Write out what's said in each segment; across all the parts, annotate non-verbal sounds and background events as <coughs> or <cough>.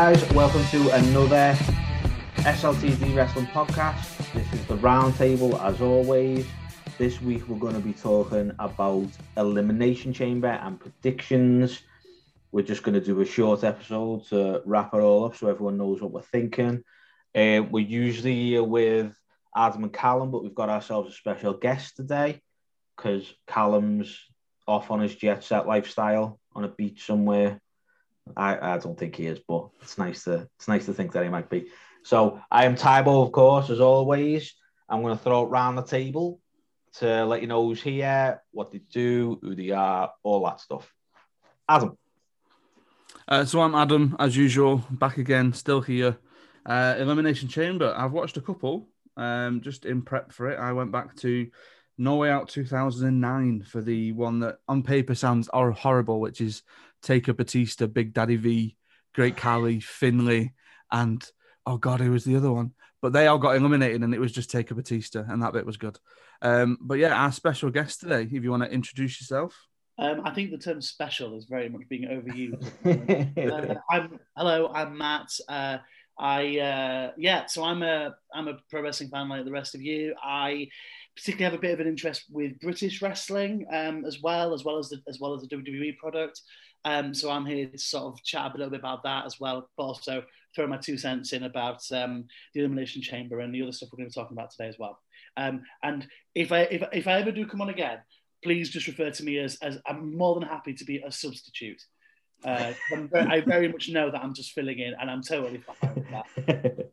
Guys, welcome to another SLTD Wrestling podcast. This is the roundtable as always. This week we're going to be talking about Elimination Chamber and predictions. We're just going to do a short episode to wrap it all up so everyone knows what we're thinking. Uh, we're usually here with Adam and Callum, but we've got ourselves a special guest today because Callum's off on his jet set lifestyle on a beach somewhere. I, I don't think he is, but it's nice to it's nice to think that he might be. So I am Tybo, of course, as always. I'm going to throw it round the table to let you know who's here, what they do, who they are, all that stuff. Adam. Uh, so I'm Adam, as usual, back again, still here. Uh, Elimination Chamber. I've watched a couple, um, just in prep for it. I went back to No Way Out 2009 for the one that on paper sounds horrible, which is Taker Batista, Big Daddy V, Great Khali, Finlay, and oh god, who was the other one? But they all got eliminated, and it was just Taker Batista, and that bit was good. Um, but yeah, our special guest today, if you want to introduce yourself. Um, I think the term special is very much being overused. uh, <laughs> I'm, hello, I'm Matt. Uh, I uh, yeah, so I'm a I'm a pro wrestling fan like the rest of you. I particularly have a bit of an interest with British wrestling um, as well, as well as the as well as the WWE product. Um, so I'm here to sort of chat a little bit about that as well, but also throw my two cents in about um, the Elimination Chamber and the other stuff we're going to be talking about today as well. Um, and if I if, if I ever do come on again, please just refer to me as, as I'm more than happy to be a substitute. Uh, I very much know that I'm just filling in, and I'm totally fine with that. <laughs>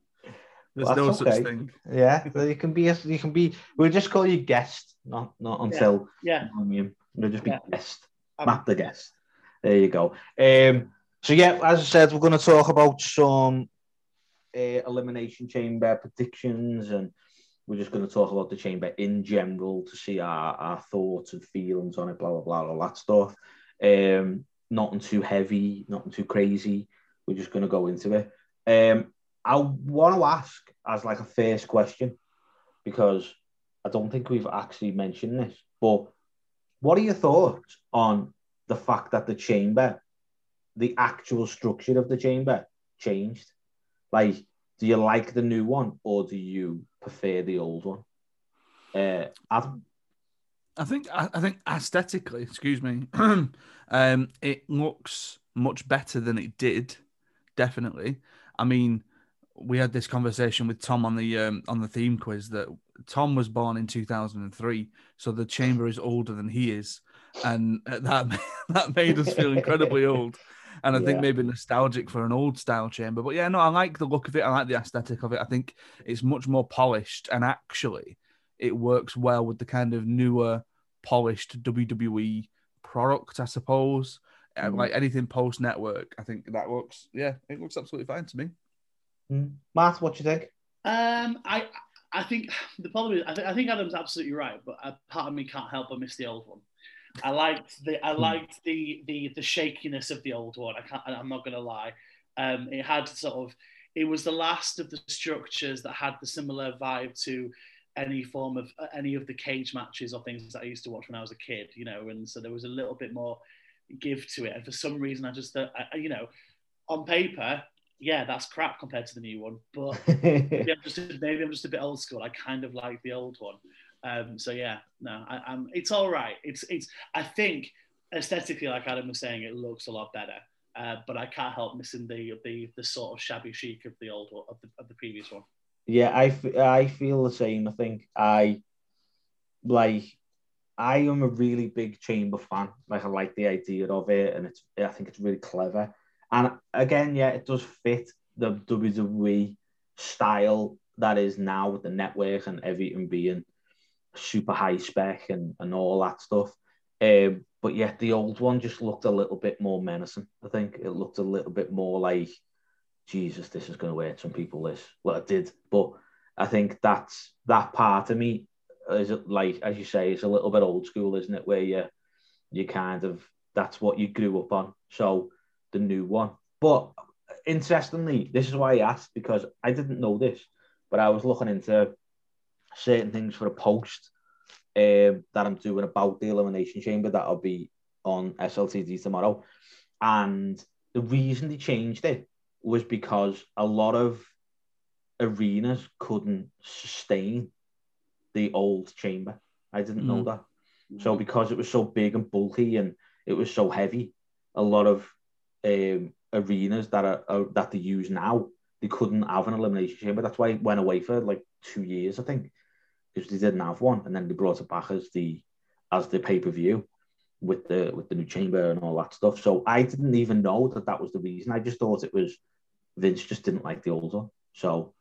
There's well, no okay. such thing. Yeah, you can be. A, you can be. We'll just call you guest, not not until. Yeah. yeah. We'll just be yeah. guest. Matt the guest. There you go. Um, so yeah, as I said, we're going to talk about some uh, elimination chamber predictions, and we're just going to talk about the chamber in general to see our, our thoughts and feelings on it, blah blah blah, all that stuff. Um, nothing too heavy, nothing too crazy. We're just going to go into it. Um, I want to ask as like a first question because I don't think we've actually mentioned this, but what are your thoughts on the fact that the chamber, the actual structure of the chamber changed. Like, do you like the new one or do you prefer the old one? Uh, Adam? I think I think aesthetically, excuse me, <clears throat> um, it looks much better than it did. Definitely. I mean, we had this conversation with Tom on the um, on the theme quiz that Tom was born in 2003, so the chamber is older than he is, and <laughs> that that made us feel incredibly <laughs> old. And I yeah. think maybe nostalgic for an old style chamber. But yeah, no, I like the look of it. I like the aesthetic of it. I think it's much more polished, and actually, it works well with the kind of newer, polished WWE product, I suppose. Mm. Like anything post network, I think that works. yeah, it looks absolutely fine to me. Mm. Matt, what do you think? Um, I I think <sighs> the problem is I, th- I think Adam's absolutely right, but a part of me can't help but miss the old one. I liked the I hmm. liked the the the shakiness of the old one. I can't. I'm not gonna lie. Um, it had sort of. It was the last of the structures that had the similar vibe to any form of any of the cage matches or things that I used to watch when I was a kid. You know, and so there was a little bit more give to it. And for some reason, I just, uh, I, you know, on paper, yeah, that's crap compared to the new one. But <laughs> maybe, I'm just maybe I'm just a bit old school. I kind of like the old one. Um, so yeah, no, I, am It's all right. It's it's. I think aesthetically, like Adam was saying, it looks a lot better. Uh, but I can't help missing the the the sort of shabby chic of the old of the of the previous one. Yeah, I, I feel the same. I think I like I am a really big chamber fan. Like I like the idea of it, and it's I think it's really clever. And again, yeah, it does fit the WWE style that is now with the network and everything being super high spec and, and all that stuff. Um, but yet the old one just looked a little bit more menacing. I think it looked a little bit more like, Jesus, this is going to hurt some people. This, well, it did, but I think that's that part of me is like, as you say, it's a little bit old school, isn't it? Where you, you kind of that's what you grew up on. So the new one, but interestingly, this is why I asked because I didn't know this, but I was looking into certain things for a post um, that I'm doing about the Elimination Chamber that'll be on SLTD tomorrow. And the reason they changed it was because a lot of arenas couldn't sustain the old chamber. I didn't know Mm. that. So because it was so big and bulky and it was so heavy, a lot of um, arenas that are, are that they use now, they couldn't have an elimination chamber. That's why it went away for like two years, I think, because they didn't have one, and then they brought it back as the as the pay per view with the with the new chamber and all that stuff. So I didn't even know that that was the reason. I just thought it was Vince just didn't like the old one. So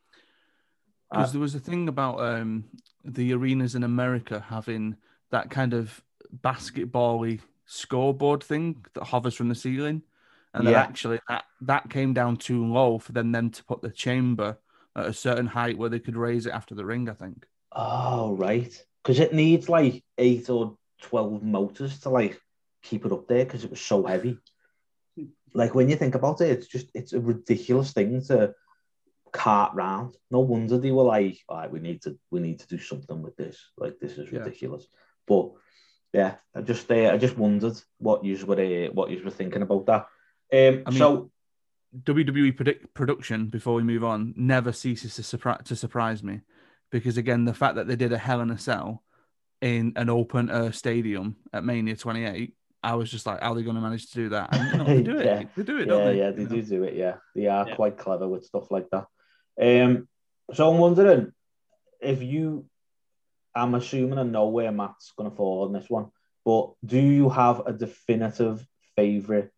because Uh, there was a thing about um, the arenas in America having that kind of basketball-y scoreboard thing that hovers from the ceiling, and then Yeah. actually that that came down too low for them then to put the chamber at a certain height where they could raise it after the ring. I think. Oh right, because it needs like eight or twelve motors to like keep it up there because it was so heavy. Like when you think about it, it's just it's a ridiculous thing to cart round. No wonder they were like, "All right, we need to we need to do something with this. Like this is Yeah. ridiculous." But yeah, I just uh, I just wondered what you were uh, what you were thinking about that. Um, I mean- so WWE predict- production before we move on never ceases to surprise to surprise me because again the fact that they did a Hell in a Cell in an open air stadium at Mania 28 I was just like how are they going to manage to do that and you know, they <laughs> do it Yeah. they do it yeah, don't they yeah, they You know? do do it. Yeah, they are Yeah. quite clever with stuff like that. Um, so I'm wondering if you, I'm assuming I know where Matt's going to fall on this one, but do you have a definitive favorite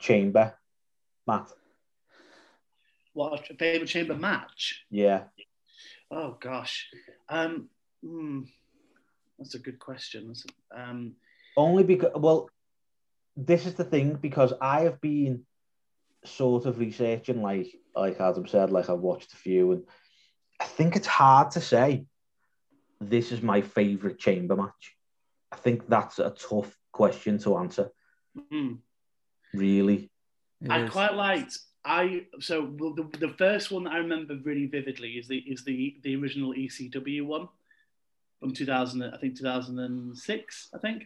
chamber, Matt? What a favorite chamber match? Yeah, Oh gosh, um, hmm, that's a good question. That's um, only because well, this is the thing because I have been sort of researching, like like Adam said, like I've watched a few, and I think it's hard to say this is my favorite chamber match. I think that's a tough question to answer. hmm. Really, I is. quite liked. I so well, the, the first one that I remember really vividly is the is the the original ECW one from 2000. I think 2006. I think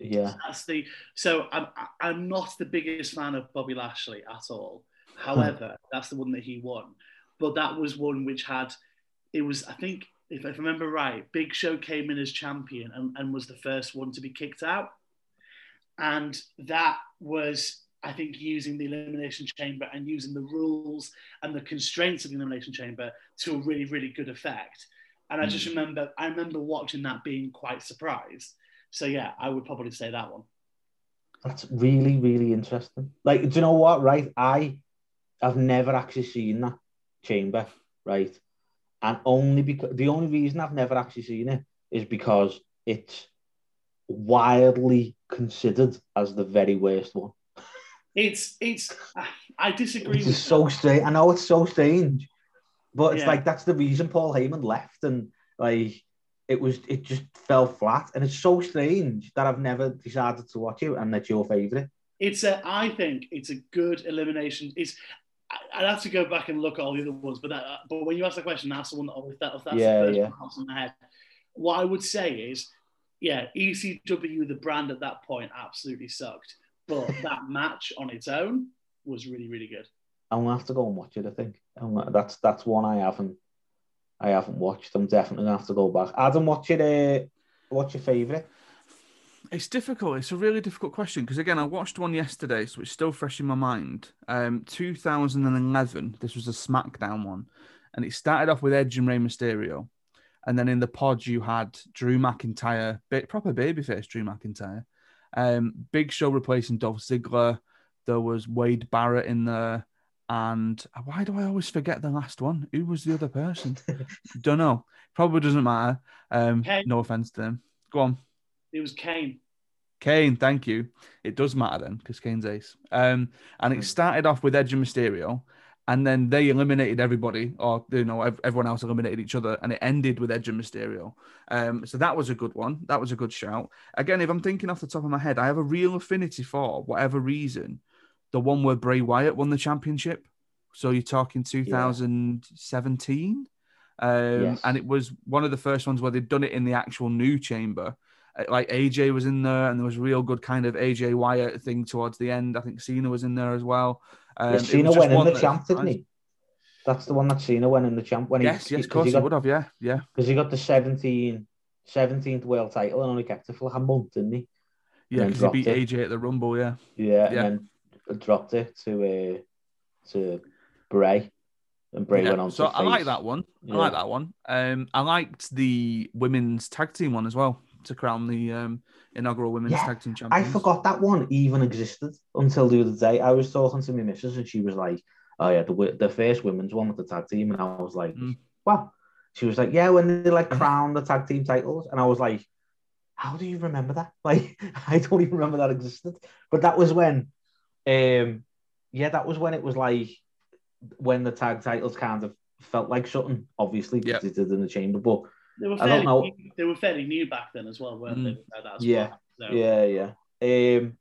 yeah, that's the. So I'm I'm not the biggest fan of Bobby Lashley at all. Hmm. However, that's the one that he won. But that was one which had. It was I think if I remember right, Big Show came in as champion and, and was the first one to be kicked out, and that was I think using the elimination chamber and using the rules and the constraints of the elimination chamber to a really really good effect. And I just hmm. remember I remember watching that being quite surprised. So yeah, I would probably say that one. that's really really interesting. Like, do you know what? Right, I I've never actually seen that chamber, right, and only because the only reason I've never actually seen it is because it's widely considered as the very worst one. It's it's I disagree is so strange. I know it's so strange, but it's Yeah. like that's the reason Paul Heyman left, and like it was, it just fell flat, and it's so strange that I've never decided to watch it, and that's your favorite. It's a I think it's a good elimination. It's I'd have to go back and look at all the other ones, but that, but when you ask the question, that's the one that if, that, that's Yeah, the first yeah. one in my head. What I would say is, yeah, ECW the brand at that point absolutely sucked, but <laughs> that match on its own was really really good. I'm gonna have to go and watch it. I think that's that's one I haven't, I haven't watched. I'm definitely gonna have to go back. Adam, what's your uh, what's your favorite? It's difficult. It's a really difficult question because again, I watched one yesterday, so it's still fresh in my mind. Um, 2011. This was a SmackDown one, and it started off with Edge and Rey Mysterio, and then in the pod you had Drew McIntyre, ba- proper babyface Drew McIntyre, um, Big Show replacing Dolph Ziggler. There was Wade Barrett in there, and why do I always forget the last one? Who was the other person? <laughs> Don't know. Probably doesn't matter. Um, no offense to him. Go on. It was Kane. Kane, thank you. It does matter then because Kane's ace. Um, and it started off with Edge and Mysterio, and then they eliminated everybody, or you know, everyone else eliminated each other, and it ended with Edge and Mysterio. Um, so that was a good one. That was a good shout. Again, if I'm thinking off the top of my head, I have a real affinity for whatever reason, the one where Bray Wyatt won the championship. So you're talking 2017. Um, Yes. And it was one of the first ones where they'd done it in the actual new chamber. Uh, Like AJ was in there, and there was a real good kind of AJ Wyatt thing towards the end. I think Cena was in there as well. Um, Yeah, Cena went in the champ, didn't he? That's the one that Cena went in the champ when Yes, he yes, of course he he would have. Yeah, yeah, because he got the 17, 17th world title and only kept it for like a month, didn't he? yeah. Because he beat it. AJ at the Rumble. Yeah, Yeah, Yeah. and dropped it to uh, to Bray, and Bray yeah. went on So I like that one. Yeah. I like that one. Um, I liked the women's tag team one as well to crown the um inaugural women's Yeah, tag team I forgot that one even existed until the other day. I was talking to my missus and she was like, "Oh yeah, the the first women's one with the tag team," and I was like, Mm. "Wow." She was like, "Yeah, when they like crown the tag team titles," and I was like, "How do you remember that? <laughs> Like, I don't even remember that existed." But that was when, um, yeah, that was when it was like when the tag titles kind of felt like something. Obviously, because Yep. they did in the chamber, but They were I don't fairly, know. New, they were fairly new back then as well, weren't Mm. they? At Yeah, spot. So, Yeah, yeah. Um,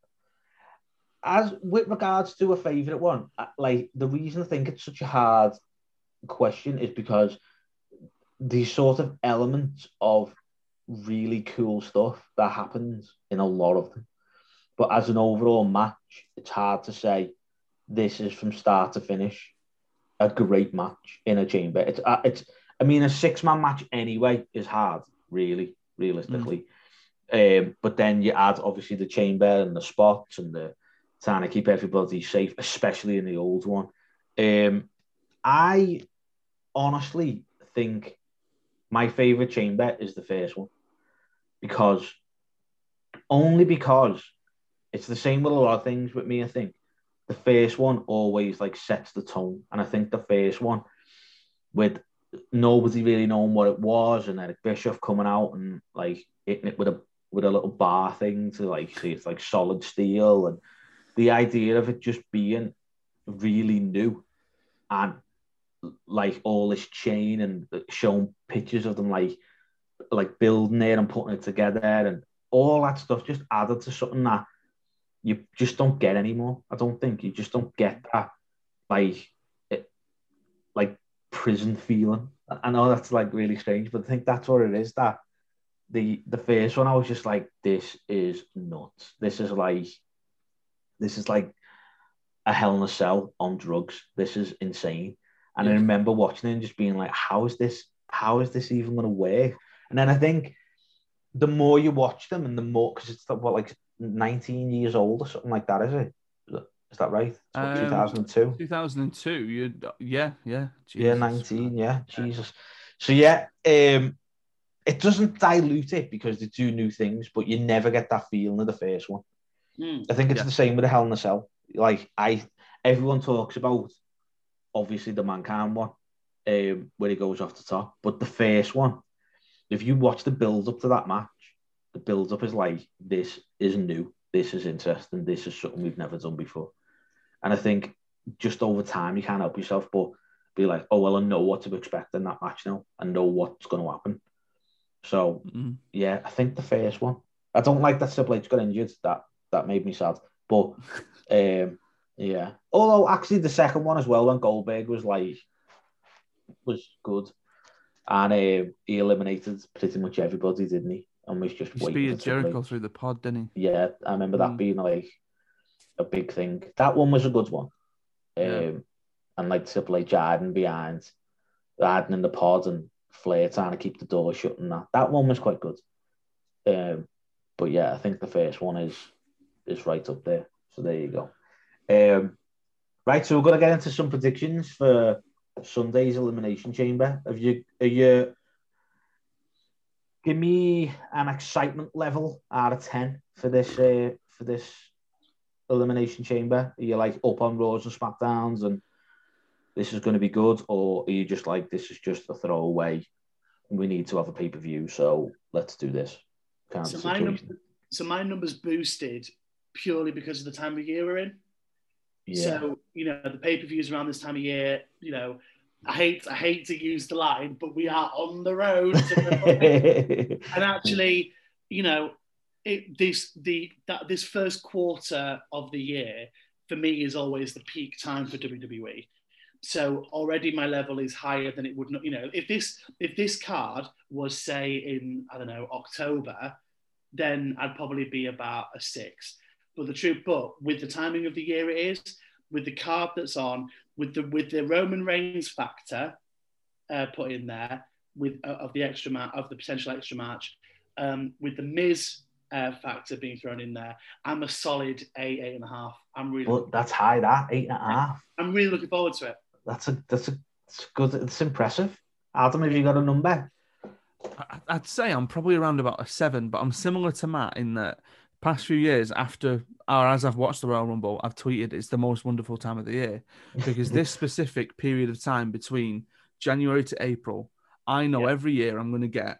as with regards to a favourite one, uh, like the reason I think it's such a hard question is because these sort of elements of really cool stuff that happens in a lot of them. But as an overall match, it's hard to say this is from start to finish a great match in a chamber. It's uh, it's I mean a six man match anyway is hard, really, realistically. Um, but then you add obviously the chamber and the spots and the trying to keep everybody safe, especially in the old one. Um, I honestly think my favorite chamber is the first one because only because it's the same with a lot of things with me. I think the first one always like sets the tone, and I think the first one with nobody really knowing what it was, and Eric Bischoff coming out and like hitting it with a with a little bar thing to like see it's like solid steel, and the idea of it just being really new and like all this chain and showing pictures of them like like building it and putting it together and all that stuff just added to something that you just don't get anymore. I don't think you just don't get that like it, like prison feeling. I know that's like really strange, but I think that's what it is. That the the first one, I was just like, this is nuts. This is like this is like a hell in a cell on drugs. This is insane. And I remember watching it and just being like, how is this? How is this even going to work? And then I think the more you watch them and the more, because it's what, like 19 years old or something like that, is it? Is that- right? Um, 2002. 2002. You, yeah, yeah, Yeah, Jesus. 19. Yeah, Jesus. So yeah, um, it doesn't dilute it because they do new things, but you never get that feeling of the first one. Mm. I think it's Yeah. the same with the Hell in a Cell. Like I, everyone talks about obviously the Mankind one, um, where he goes off the top, but the first one, if you watch the build up to that match, the build up is like this is new, this is interesting, this is something we've never done before, and I think just over time you can't help yourself but be like, oh well, I know what to expect in that match now, I know what's going to happen. So Mm. yeah, I think the first one. I don't like that Triple H got injured. That that made me sad. But <laughs> um, yeah. Although actually the second one as well, when Goldberg was like was good, and um, he eliminated pretty much everybody, didn't he? And was just He waiting. Jericho through the pod, didn't he? Yeah, I remember that Mm. being like a big thing. That one was a good one. Um, Yeah. and like Triple H hiding behind, hiding in the pod and Flair trying to keep the door shut and that. That one was quite good. Um, but yeah, I think the first one is is right up there. So there you go. Um, right, so we're gonna get into some predictions for Sunday's Elimination Chamber. Have you are you give me an excitement level out of ten for this uh, for this Elimination Chamber? Are you like up on Raws and Smackdowns and this is going to be good, or are you just like this is just a throwaway? And we need to have a pay per view, so let's do this kind So my, situation. num- so my numbers boosted purely because of the time of year we're in. Yeah, So you know the pay per views around this time of year. You know, I hate I hate to use the line, but we are on the road. To <laughs> and actually, you know, it, this the that this first quarter of the year for me is always the peak time for WWE. So already my level is higher than it would not. You know, if this if this card was say in I don't know October, then I'd probably be about a six. But the truth, but with the timing of the year it is, with the card that's on, with the with the Roman Reigns factor uh, put in there, with uh, of the extra match of the potential extra match, um, with the Miz uh, factor being thrown in there, I'm a solid eight, eight and a half. I'm really. Well, that's high. That eight and a half. I'm really looking forward to it. That's a that's a it's good. It's impressive. Adam, have you got a number? I- I'd say I'm probably around about a seven, but I'm similar to Matt in that past few years after or as I've watched the Royal Rumble, I've tweeted it's the most wonderful time of the year because this <laughs> specific period of time between January to April, I know Yeah. every year I'm going to get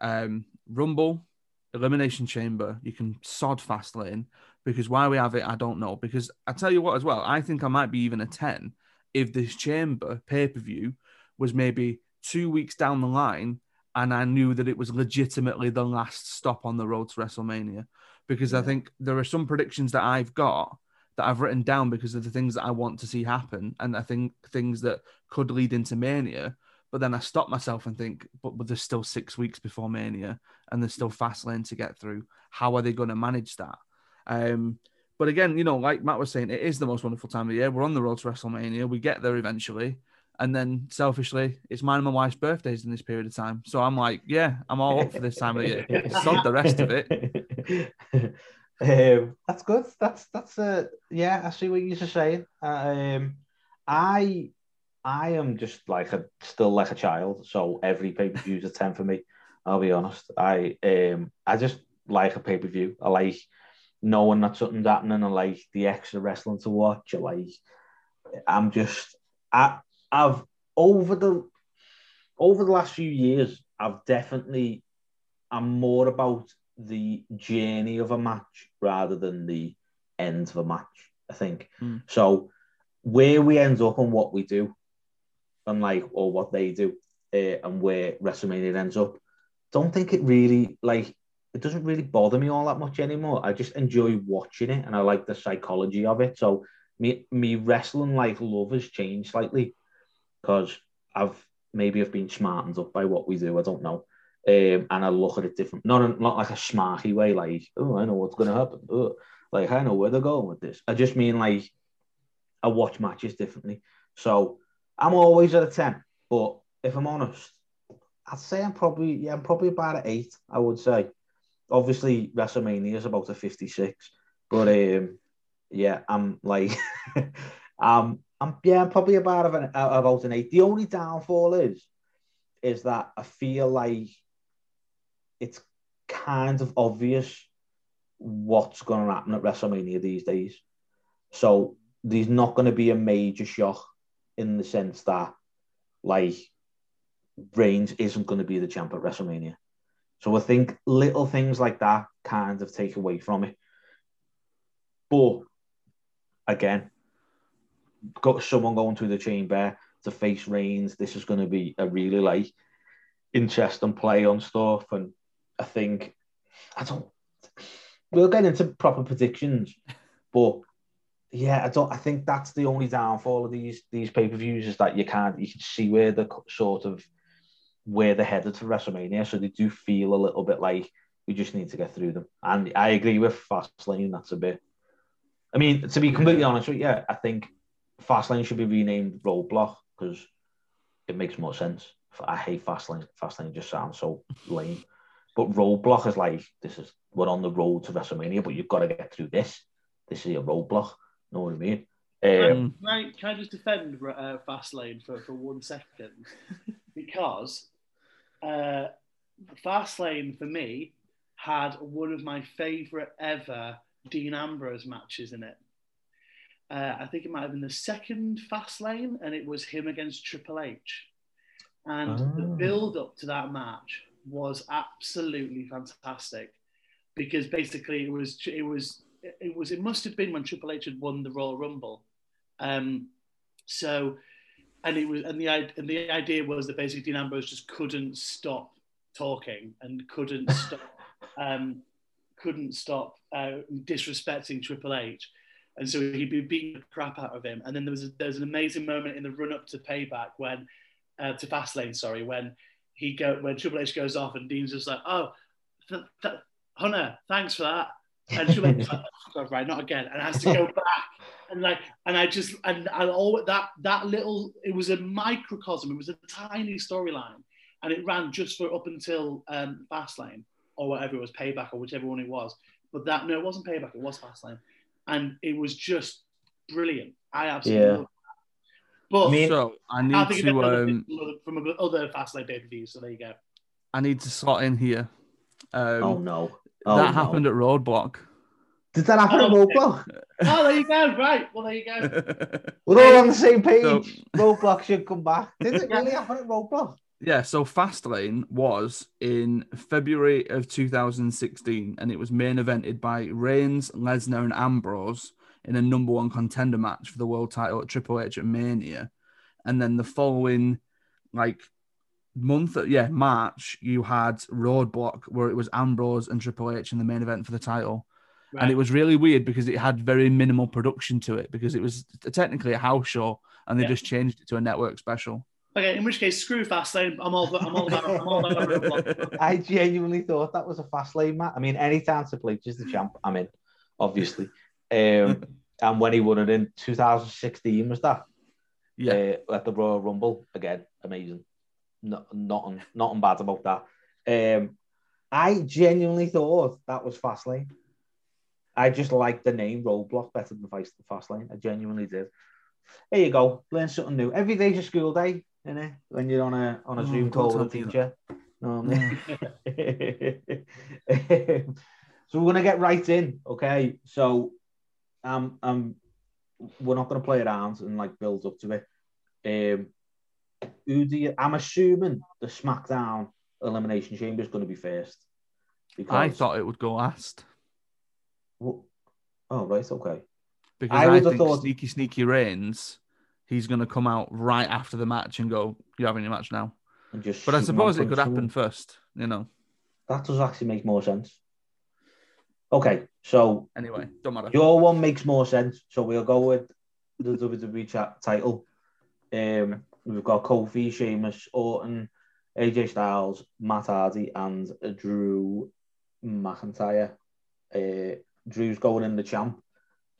um, Rumble, Elimination Chamber. You can sod Fastlane because why we have it, I don't know. Because I tell you what, as well, I think I might be even a 10 if this Chamber pay per view was maybe two weeks down the line and I knew that it was legitimately the last stop on the road to WrestleMania. Because I think there are some predictions that I've got that I've written down because of the things that I want to see happen. And I think things that could lead into Mania. But then I stop myself and think, but, but there's still six weeks before Mania and there's still Fastlane to get through. How are they going to manage that? Um, but again, you know, like Matt was saying, it is the most wonderful time of year. We're on the road to WrestleMania. We get there eventually. And then selfishly, it's mine and my wife's birthdays in this period of time. So I'm like, yeah, I'm all up for this time of the year. <laughs> Sod the rest of it. <laughs> um, that's good. That's that's uh, yeah. I see what you're saying. Um, I I am just like a still like a child. So every pay per view is a ten for me. I'll be honest. I um I just like a pay per view. I like knowing that something's happening. I like the extra wrestling to watch. I like. I'm just I I've over the over the last few years. I've definitely I'm more about the journey of a match rather than the end of a match. I think Mm. so. Where we end up and what we do, and like or what they do, uh, and where WrestleMania ends up, don't think it really like it doesn't really bother me all that much anymore. I just enjoy watching it, and I like the psychology of it. So me me wrestling like love has changed slightly because I've maybe I've been smartened up by what we do. I don't know. Um, and I look at it different, not not like a smarky way, like oh I know what's gonna happen, oh, like I know where they're going with this. I just mean like I watch matches differently, so I'm always at a ten. But if I'm honest, I'd say I'm probably yeah I'm probably about an eight. I would say. Obviously, WrestleMania is about a fifty-six, but um, yeah, I'm like, <laughs> um, I'm yeah, I'm probably about an about an eight. The only downfall is, is that I feel like it's kind of obvious what's going to happen at WrestleMania these days. So there's not going to be a major shock in the sense that, like, Reigns isn't going to be the champ at WrestleMania. So I think little things like that kind of take away from it. But again, got someone going through the chamber to face Reigns. This is going to be a really like interesting play on stuff, and I think I don't. We'll get into proper predictions, but yeah, I don't. I think that's the only downfall of these these pay per views is that you can't you can see where the sort of where they're headed to WrestleMania, so they do feel a little bit like we just need to get through them. And I agree with Fastlane. That's a bit. I mean, to be completely honest with you, I think Fastlane should be renamed Roadblock because it makes more sense. I hate Fastlane. Fastlane just sounds so lame. But Roadblock is like this is we're on the road to WrestleMania, but you've got to get through this. This is a roadblock. Know what I mean? Um. Can I, can I just defend uh, Fastlane for, for one second? <laughs> because uh, Fastlane, for me, had one of my favourite ever Dean Ambrose matches in it. Uh, I think it might have been the second Fastlane, and it was him against Triple H. And the Ah. build up to that match was absolutely fantastic because basically it was it was it was it must have been when Triple H had won the Royal Rumble. Um, so, and it was and the and the idea was that basically Dean Ambrose just couldn't stop talking and couldn't <laughs> stop um, couldn't stop uh, disrespecting Triple H, and so he'd be beating the crap out of him. And then there was a, there was an amazing moment in the run up to Payback when uh, to Fastlane, sorry, when he go when Triple H goes off and Dean's just like, oh, th- th- Hunter, thanks for that. And she went, oh, right, not again. And has to go back. And like, and I just, and I all that, that little, it was a microcosm. It was a tiny storyline. And it ran just for up until um, Fastlane or whatever it was, Payback or whichever one it was. But that, no, it wasn't Payback, it was Fastlane. And it was just brilliant. I absolutely Yeah. loved. But I mean, so I need I think to to, um, from other Fastlane pay per views. So there you go. I need to slot in here. Um, oh no. Oh, that no. happened at Roadblock. Did that happen at Oh, okay. Roadblock? <laughs> Oh, there you go. Right. Well, there you go. We're all on the same page. So- <laughs> Roadblock should come back. Did it really happen at Roadblock? Yeah, so Fastlane was in February of 2016, and it was main evented by Reigns, Lesnar, and Ambrose in a number one contender match for the world title at Triple H at Mania. And then the following, like, month, yeah, March, you had Roadblock, where it was Ambrose and Triple H in the main event for the title. And it was really weird because it had very minimal production to it because it was technically a house show and they Yeah. just changed it to a network special. okay. In which case, screw Fastlane. I'm all. I'm all about. I'm all about <laughs> I genuinely thought that was a Fastlane match. I mean, anytime Triple H is the champ, I'm in, obviously. Um, <laughs> and when he won it in 2016, was that? Yeah. Uh, at the Royal Rumble again, amazing. No, nothing, nothing bad about that. Um, I genuinely thought that was Fastlane. I just liked the name Roadblock better than Fast Fastlane. I genuinely did. There you go. Learn something new. Every day's a school day, innit? When you're on a on a Oh, Zoom call with a teacher. No, <laughs> so we're gonna get right in, okay? So, um, um, we're not gonna play around and like build up to it. Um, who do you? I'm assuming the SmackDown Elimination Chamber is gonna be first. Because I thought it would go last Wh- Oh right, okay. because I I, would think thought- Sneaky Sneaky Reigns, he's going to come out right after the match and go, "You're having your match now." And just But I suppose it could happen first, you know. That does actually make more sense. Okay, so Anyway, don't matter. Your one makes more sense. So we'll go with the WWE chat title. Um, we've got Kofi, Sheamus, Orton, AJ Styles, Matt Hardy, and Drew McIntyre. Uh, Drew's going in the champ.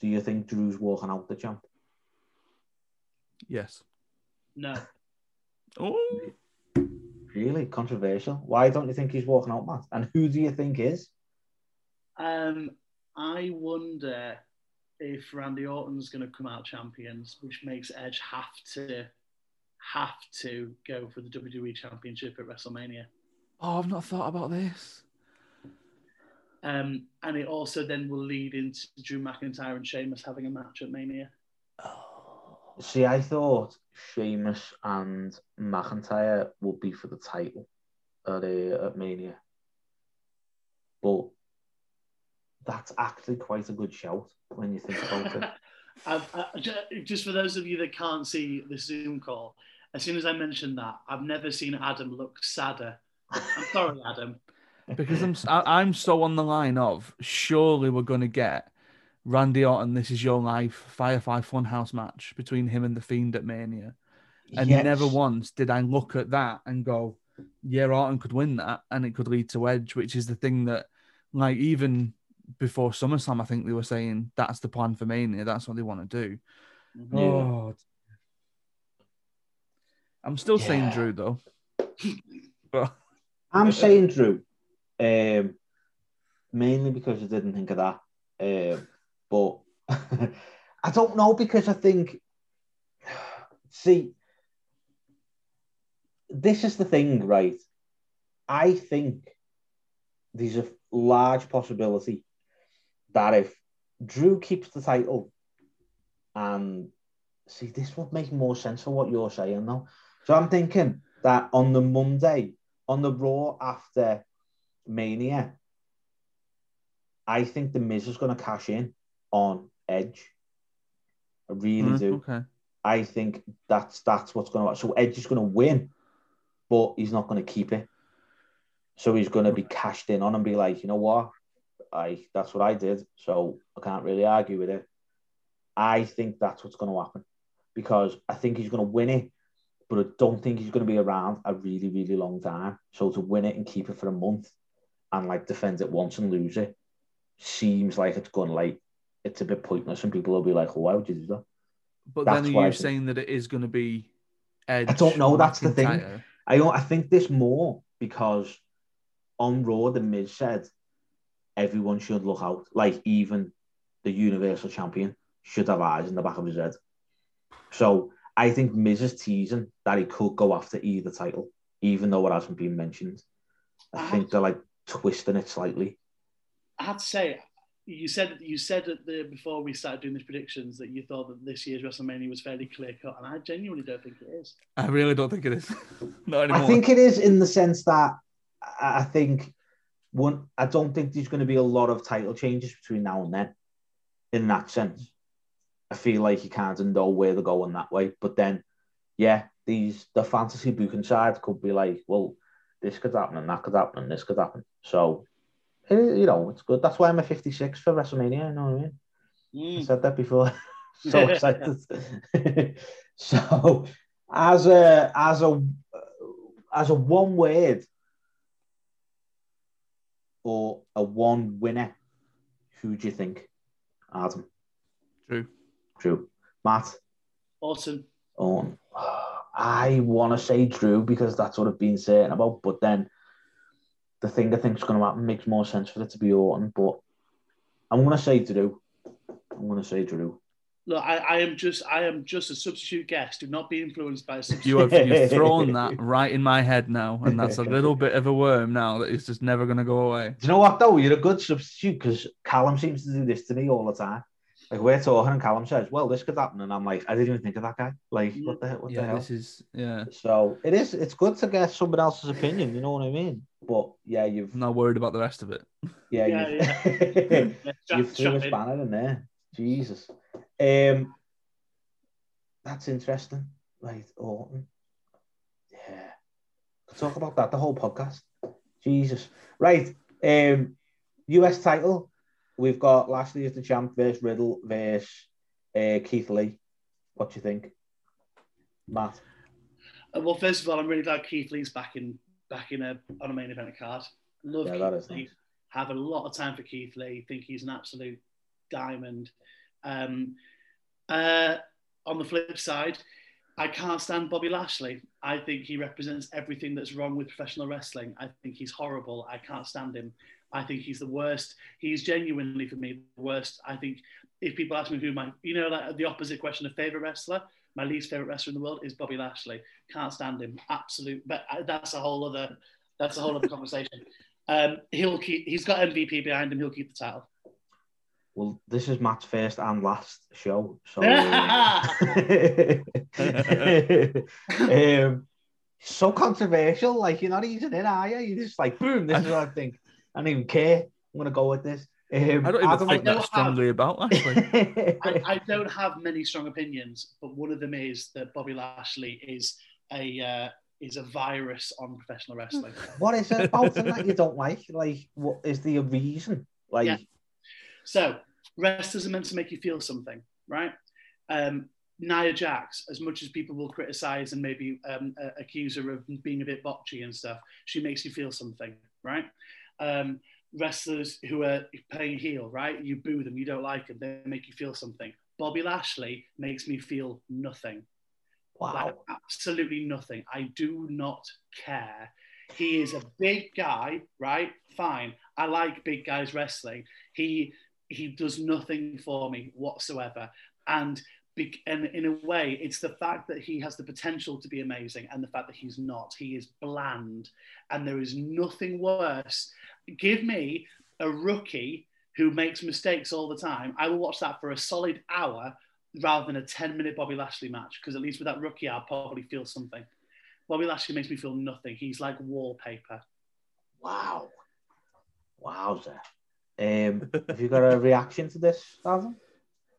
Do you think Drew's walking out the champ? Yes. No. <laughs> Oh, Really controversial. Why don't you think he's walking out, Matt? And who do you think is? Um, I wonder if Randy Orton's going to come out champions, which makes Edge have to have to go for the WWE Championship at WrestleMania. oh, I've not thought about this. Um, and it also then will lead into Drew McIntyre and Sheamus having a match at Mania. See, I thought Sheamus and McIntyre would be for the title at, uh, at Mania. But that's actually quite a good shout when you think about it. <laughs> I've, I, just for those of you that can't see the Zoom call, as soon as I mentioned that, I've never seen Adam look sadder. I'm sorry, Adam. Because I'm I, I'm so on the line of surely we're going to get Randy Orton. This is your life Firefly Funhouse match between him and the Fiend at Mania. And Yes. never once did I look at that and go, yeah, Orton could win that and it could lead to Edge, which is the thing that, like, even before SummerSlam, I think they were saying that's the plan for Mania. That's what they want to do. Mm-hmm. Oh, I'm still saying Drew, though. <laughs> but I'm saying Drew, um, mainly because I didn't think of that. Um, but <laughs> I don't know because I think, <sighs> see, this is the thing, right? I think there's a large possibility that if Drew keeps the title, and see, this would make more sense for what you're saying, though. So I'm thinking that on the Monday, on the Raw after Mania, I think the Miz is going to cash in on Edge. I really Mm, do. okay. I think that's that's what's going to. happen. So Edge is going to win, but he's not going to keep it. So he's going to be cashed in on and be like, you know what, I that's what I did. So I can't really argue with it. I think that's what's going to happen because I think he's going to win it, but I don't think he's going to be around a really really long time. So to win it and keep it for a month and like defend it once and lose it, seems like it's gone like it's a bit pointless, and people will be like, oh, "Why would you do that?" But That's then are you saying that it is going to be Edge? I don't know, that's the thing. I don't- I think this more because on Raw, the Miz said everyone should look out. Like even the Universal Champion should have eyes in the back of his head. So I think Miz is teasing that he could go after either title, even though it hasn't been mentioned. I I think they're like twisting it slightly. I have to say, you said you said that the before we started doing these predictions that you thought that this year's WrestleMania was fairly clear cut, and I genuinely don't think it is. I really don't think it is. <laughs> Not anymore. I think it is in the sense that I I think one. I don't think there's going to be a lot of title changes between now and then. In that sense, I feel like you kind of know where they're going that way. But then, yeah, these the fantasy booking side could be like, well, this could happen and that could happen and this could happen. So, you know, it's good. That's why I'm a 56 for WrestleMania. You know what I mean? I Mm. said that before. <laughs> so excited. <laughs> so, as a as a as a one word or a one winner, who do you think? Adam, True. Drew, Matt, Awesome. Owen. I want to say Drew because that's what I've been saying about, but then the thing I think is going to happen makes more sense for it to be Orton. But I'm going to say Drew. I'm going to say Drew. Look, I, I am just I am just a substitute guest. Do not be influenced by a substitute. You have you've thrown that <laughs> right in my head now, and that's a little bit of a worm now that is just never going to go away. Do you know what though? You're a good substitute because Callum seems to do this to me all the time. Like we're talking and Callum says, "Well, this could happen," and I'm like, "I didn't even think of that guy." Like, mm, what the what the Yeah, hell? this is yeah. So it is. It's good to get someone else's opinion. You know what I mean? But yeah, you've I'm not worried about the rest of it. yeah, Yeah, <laughs> you've, Yeah, strap- you threw a spanner in there. Jesus. Um, that's interesting. Right, Orton. Yeah, could talk about that the whole podcast. Jesus. Right. Um, US title. We've got Lashley as the champ versus Riddle versus uh, Keith Lee. What do you think, Matt? Uh, Well, first of all, I'm really glad Keith Lee's back in back in a on a main event card. Love Yeah, Keith that is Lee. nice. Have a lot of time for Keith Lee. Think he's an absolute diamond. Um, uh, on the flip side, I can't stand Bobby Lashley. I think he represents everything that's wrong with professional wrestling. I think he's horrible. I can't stand him. I think he's the worst. He's genuinely for me the worst. I think if people ask me who my, you know, like the opposite question of favorite wrestler, my least favorite wrestler in the world is Bobby Lashley. Can't stand him. Absolute. But uh, that's a whole other. That's a whole other conversation. <laughs> Um, he'll keep. He's got MVP behind him. He'll keep the title. Well, this is Matt's first and last show, so <laughs> um, so controversial. Like you're not easing in, are you? You're just like, boom, this is what I think. I don't even care. I'm gonna go with this. Um, I don't even Adam- think know that how- strongly about Lashley. <laughs> I, I don't have many strong opinions, but one of them is that Bobby Lashley is a uh, is a virus on professional wrestling. <laughs> what is it about him that you don't like? Like, what is the reason? Like, Yeah. So wrestlers are meant to make you feel something, right? Um, Nia Jax, as much as people will criticize and maybe um, uh, accuse her of being a bit botchy and stuff, she makes you feel something, right? Um, wrestlers who are playing heel, right? You boo them, you don't like them, they make you feel something. Bobby Lashley makes me feel nothing. wow, Like, absolutely nothing. I do not care. He is a big guy, right? Fine. I like big guys wrestling. He he does nothing for me whatsoever. And be- and in a way, it's the fact that he has the potential to be amazing and the fact that he's not. He is bland, and there is nothing worse. Give me a rookie who makes mistakes all the time. I will watch that for a solid hour rather than a 10 minute Bobby Lashley match because at least with that rookie, I'll probably feel something. Bobby Lashley makes me feel nothing. He's like wallpaper. wow, wowzer. Um, <laughs> have you got a reaction to this, Adam?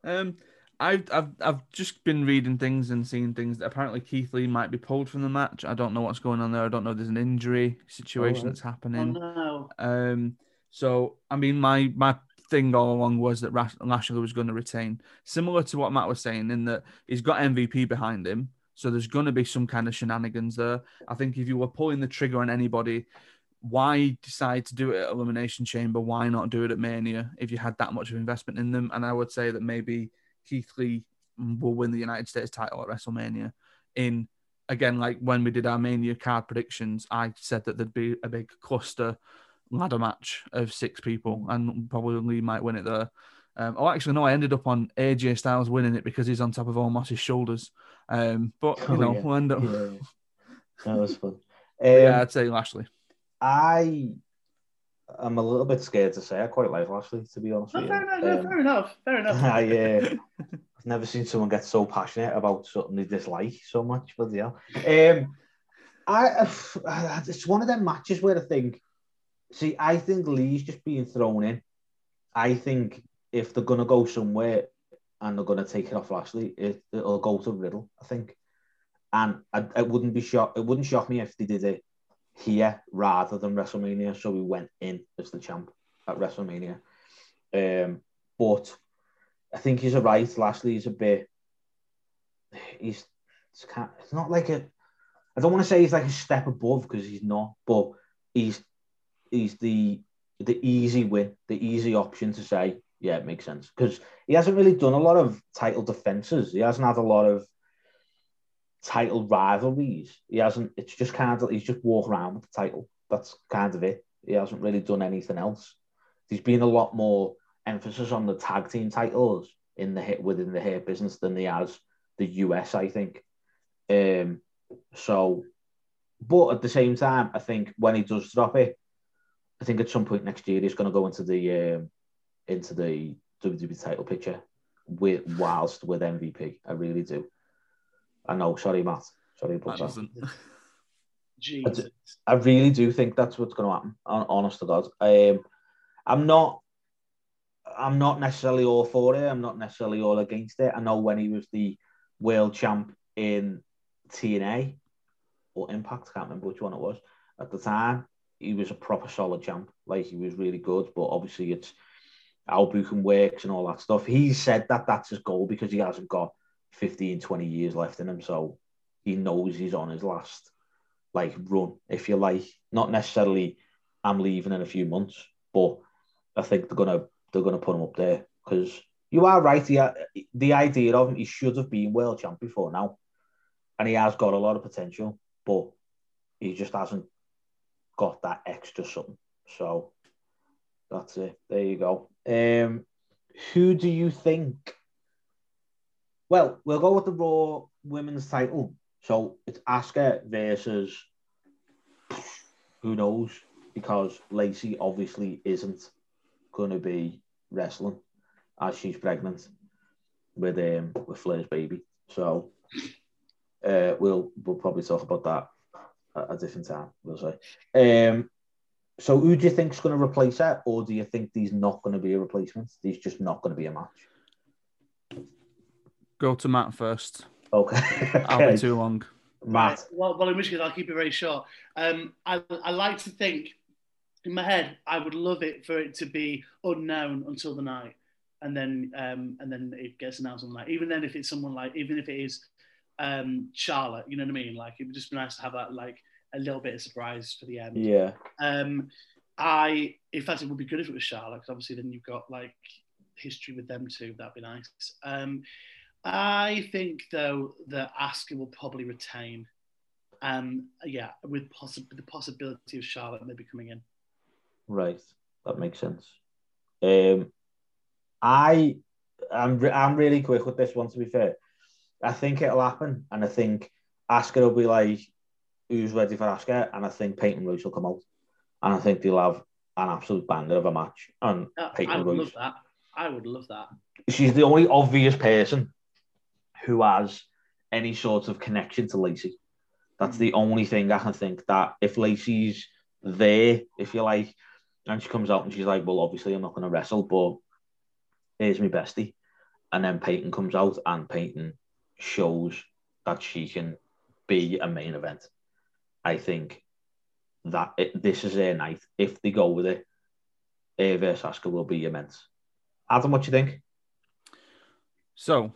Um, I've, I've I've just been reading things and seeing things that apparently Keith Lee might be pulled from the match. I don't know what's going on there. I don't know if there's an injury situation Alright. that's Oh happening. no. Um, so I mean, my my thing all along was that Rash- Lashley was going to retain, similar to what Matt was saying, in that he's got MVP behind him. So there's going to be some kind of shenanigans there. I think if you were pulling the trigger on anybody, why decide to do it at Elimination Chamber? Why not do it at Mania if you had that much of investment in them? And I would say that maybe Keith Lee will win the United States title at WrestleMania. In again, like when we did our Mania card predictions, I said that there'd be a big cluster ladder match of six people, and probably Lee might win it there. Um, oh, actually, no, I ended up on AJ Styles winning it because he's on top of Omos's shoulders. Um, but you Oh, know, yeah. we'll end up. Yeah. That was fun. <laughs> Um, yeah, I'd say Lashley. I am a little bit scared to say I quite like Lashley, to be honest No, with fair, enough, Um, fair enough. Fair enough. <laughs> I, uh, <laughs> I've never seen someone get so passionate about something they dislike so much. But yeah, Um, I, <sighs> it's one of them matches where I think, see, I think Lee's just being thrown in. I think if they're going to go somewhere and they're going to take it off Lashley, it, it'll go to Riddle, I think. And I, it wouldn't be shock. It wouldn't shock me if they did it here rather than WrestleMania. So we went in as the champ at WrestleMania. Um, but I think he's right. he's a bit. He's it's, kind it's not like a. I don't want to say he's like a step above because he's not, but he's he's the the easy win, the easy option to say, yeah, it makes sense because he hasn't really done a lot of title defenses. He hasn't had a lot of title rivalries. He hasn't. It's just kind of he's just walk around with the title. That's kind of it. He hasn't really done anything else. There's been a lot more emphasis on the tag team titles in the hit within the hair business than he has the US. I think. Um. So, but at the same time, I think when he does drop it, I think at some point next year he's going to go into the um, into the WWE title picture with whilst with MVP. I really do. I know. Sorry, Matt. Sorry about That that. doesn't. <laughs> Jesus. I really do think that's what's going to happen. hon- Honest to God, um, I'm not. I'm not necessarily all for it. I'm not necessarily all against it. I know when he was the world champ in TNA or Impact, I can't remember which one it was at the time. He was a proper solid champ. Like he was really good. But obviously, it's how booking works and all that stuff. He said that that's his goal because he hasn't got 15, 20 years left in him. So he knows he's on his last like run, if you like. Not necessarily I'm leaving in a few months, but I think they're gonna they're gonna put him up there because you are right. The the idea of him, he should have been world champ before now, and he has got a lot of potential, but he just hasn't got that extra something. So that's it. There you go. Um, who do you think? Well, we'll go with the Raw Women's title. So it's Asuka versus who knows because Lacey obviously isn't going to be wrestling as she's pregnant with um with Flair's baby. So uh, we'll we'll probably talk about that at a different time. We'll say. Um, so who do you think's going to replace her, or do you think there's not going to be a replacement? There's just not going to be a match. Go to Matt first. Okay. I'll be too long. Matt. Well, well, in which case I'll keep it very short. Um, I, I like to think in my head I would love it for it to be unknown until the night, and then um, and then it gets announced on the night. Even then, if it's someone like even if it is um, Charlotte, you know what I mean? Like it would just be nice to have that like a little bit of surprise for the end. Yeah. Um, I, in fact, it would be good if it was Charlotte because obviously then you've got like history with them too. That'd be nice. Um, I think though that Asuka will probably retain. Um, yeah, with possi- the possibility of Charlotte maybe coming in. Right, that makes sense. Um, I, I'm, re- I'm really quick with this one. To be fair, I think it'll happen, and I think Asuka will be like, "Who's ready for Asuka?" And I think Peyton Royce will come out, and I think they'll have an absolute banger of a match. And Uh, Peyton I would Royce, love that. I would love that. she's the only obvious person who has any sort of connection to Lacey. That's the hmm. only thing I can think that if Lacey's there, if you like, and she comes out and she's like, well, obviously I'm not going to wrestle, but here's my bestie. And then Peyton comes out and Peyton shows that she can be a main event. I think that it, this is their night. If they go with it, Ava versus Asuka will be immense. Adam, what do you think? So,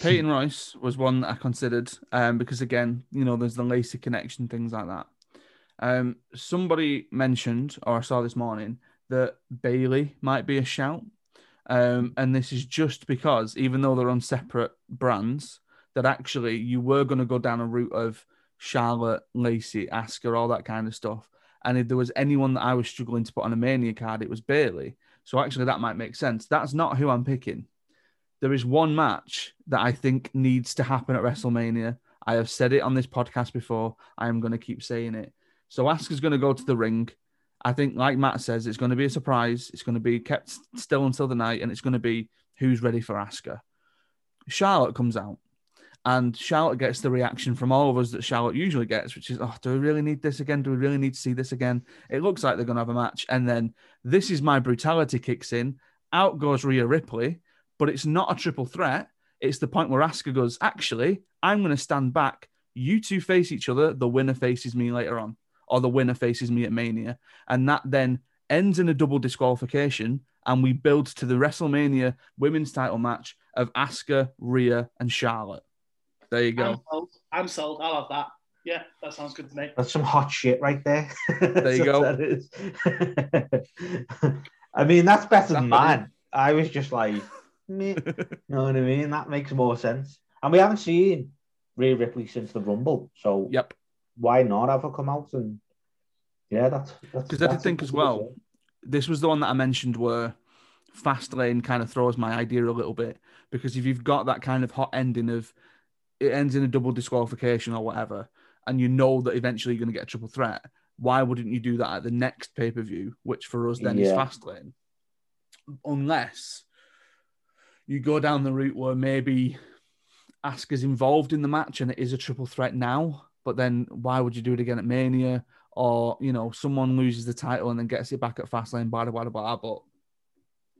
Peyton Royce was one that I considered um, because, again, you know, there's the Lacey connection, things like that. Um, somebody mentioned, or I saw this morning, that Bayley might be a shout. Um, and this is just because, even though they're on separate brands, that actually you were going to go down a route of Charlotte, Lacey, Asuka, all that kind of stuff. And if there was anyone that I was struggling to put on a Mania card, it was Bayley. So actually, that might make sense. That's not who I'm picking. There is one match that I think needs to happen at WrestleMania. I have said it on this podcast before. I am going to keep saying it. So Asuka's going to go to the ring. I think, like Matt says, it's going to be a surprise. It's going to be kept still until the night, and it's going to be who's ready for Asuka. Charlotte comes out, and Charlotte gets the reaction from all of us that Charlotte usually gets, which is, oh, do we really need this again? Do we really need to see this again? It looks like they're going to have a match. And then this is my brutality kicks in. Out goes Rhea Ripley, but it's not a triple threat. It's the point where Asuka goes, actually, I'm going to stand back. You two face each other. The winner faces me later on, or the winner faces me at Mania. And that then ends in a double disqualification. And we build to the WrestleMania women's title match of Asuka, Rhea, and Charlotte. There you go. I'm sold. I'm sold. I'll have that. Yeah, that sounds good to me. That's some hot shit right there. There you <laughs> go. <laughs> I mean, that's better than mine. I was just like, meh. <laughs> you know what I mean? That makes more sense. And we haven't seen Rhea Ripley since the Rumble, so Yep. why not have her come out and yeah, that's that's Because I did think as well, this was the one that I mentioned where Fastlane kind of throws my idea a little bit because if you've got that kind of hot ending of it ends in a double disqualification or whatever, and you know that eventually you're going to get a triple threat, why wouldn't you do that at the next pay per view, which for us then is Yeah. Fastlane? Unless you go down the route where maybe Asuka's involved in the match and it is a triple threat now, but then why would you do it again at Mania? Or, you know, someone loses the title and then gets it back at Fastlane, blah, blah, blah, blah. But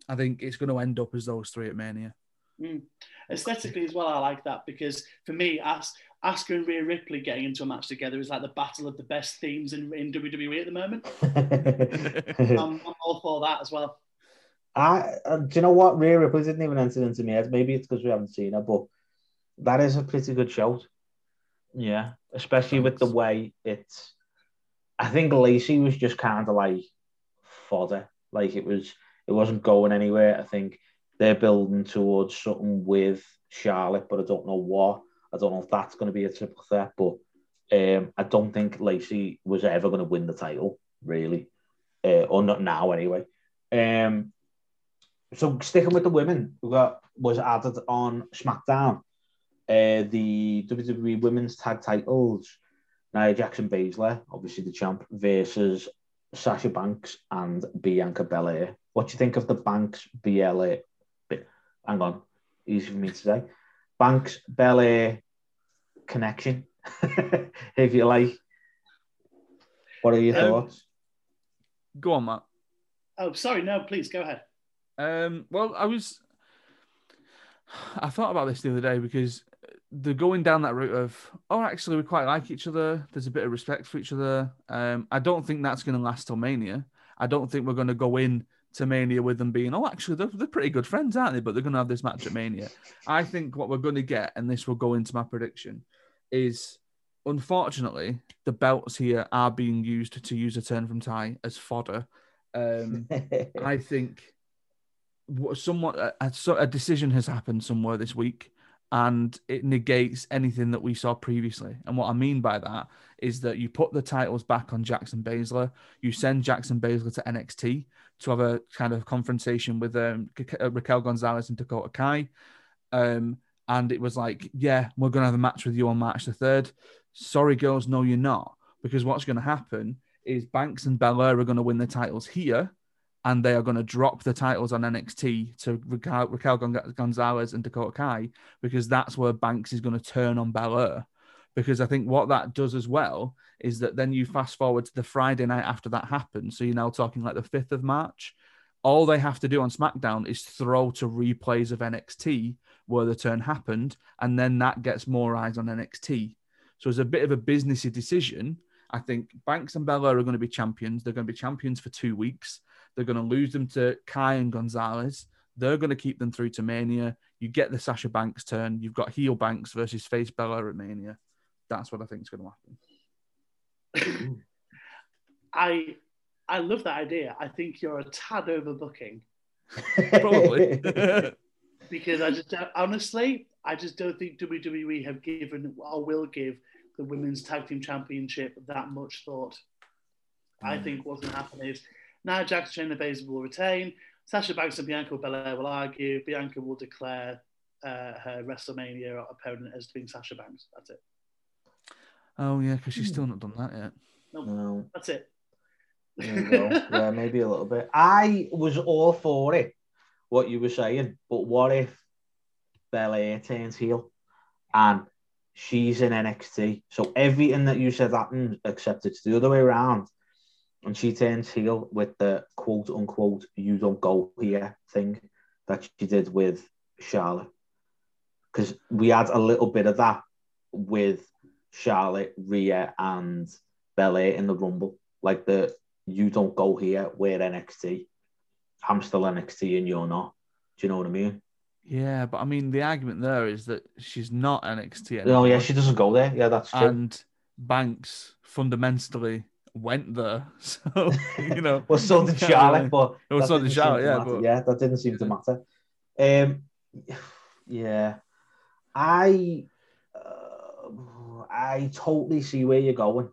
I think it's going to end up as those three at Mania. Mm. Aesthetically as well, I like that because for me, As- Asuka and Rhea Ripley getting into a match together is like the battle of the best themes in, in WWE at the moment. <laughs> I'm, I'm all for that as well. I uh, do you know what? Rhea Ripley didn't even enter into my head. Maybe it's because we haven't seen her, but that is a pretty good shout. Yeah, especially with the way it's. I think Lacey was just kind of like fodder. Like it was, it wasn't going anywhere. I think they're building towards something with Charlotte, but I don't know what. I don't know if that's going to be a triple threat, but um, I don't think Lacey was ever going to win the title, really, uh, or not now anyway. Um, so sticking with the women, we got was added on SmackDown. Uh, the WWE Women's Tag Titles, Nia Jax and Baszler, obviously the champ, versus Sasha Banks and Bianca Belair. What do you think of the Banks Belair? Bi- Hang on, easy for me to say. Banks Belair connection, <laughs> if you like. What are your Um, thoughts? Go on, Matt. Oh, sorry, no, please go ahead. Um, well, I was. <sighs> I thought about this the other day because they're going down that route of, oh, actually, we quite like each other. There's a bit of respect for each other. Um, I don't think that's going to last till Mania. I don't think we're going to go in to Mania with them being, oh, actually, they're, they're pretty good friends, aren't they? But they're going to have this match at Mania. I think what we're going to get, and this will go into my prediction, is unfortunately the belts here are being used to use a turn from Ty as fodder. Um, <laughs> I think somewhat a, a, decision has happened somewhere this week, and it negates anything that we saw previously. And what I mean by that is that you put the titles back on Jax and Baszler, you send Jax and Baszler to NXT to have a kind of confrontation with um, Raquel Gonzalez and Dakota Kai. Um, and it was like, yeah, we're going to have a match with you on March the 3rd. Sorry, girls, no, you're not. Because what's going to happen is Banks and Belair are going to win the titles here, and they are going to drop the titles on NXT to Raquel, Raquel Gonzalez and Dakota Kai because that's where Banks is going to turn on Belair. Because I think what that does as well is that then you fast forward to the Friday night after that happens. So you're now talking like the 5th of March. All they have to do on SmackDown is throw to replays of NXT where the turn happened, and then that gets more eyes on NXT. So it's a bit of a businessy decision. I think Banks and Belair are going to be champions. They're going to be champions for two weeks. They're going to lose them to Kai and Gonzalez. They're going to keep them through to Mania. You get the Sasha Banks turn. You've got heel Banks versus face Belair at Mania. That's what I think is going to happen. <coughs> I I love that idea. I think you're a tad overbooking <laughs> Probably. <laughs> because I just don't- honestly, I just don't think WWE have given or will give the women's tag team championship that much thought. I Mm. think what's going to happen is Nia Jax, Shayna Baszler will retain. Sasha Banks and Bianca Belair will argue. Bianca will declare uh, her WrestleMania opponent as being Sasha Banks. That's it. oh yeah, because she's still not done that yet. No, That's it. there you go. <laughs> yeah, maybe a little bit. I was all for it, what you were saying, but what if Belair turns heel and she's in NXT? So everything that you said happened, except it's the other way around. And she turns heel with the quote unquote, you don't go here thing that she did with Charlotte. Because we had a little bit of that with Charlotte, Rhea, and Belair in the Rumble. Like the you don't go here, we're NXT. I'm still NXT and you're not. Do you know what I mean? Yeah, but I mean, the argument there is that she's not NXT Oh yeah, she doesn't go there. Yeah, that's true. and Banks fundamentally went there. <laughs> So you know, well, so did Charlotte, but Well, that so did Charlotte, yeah, but- yeah, that didn't seem to matter. Um, yeah, I, uh, I totally see where you're going.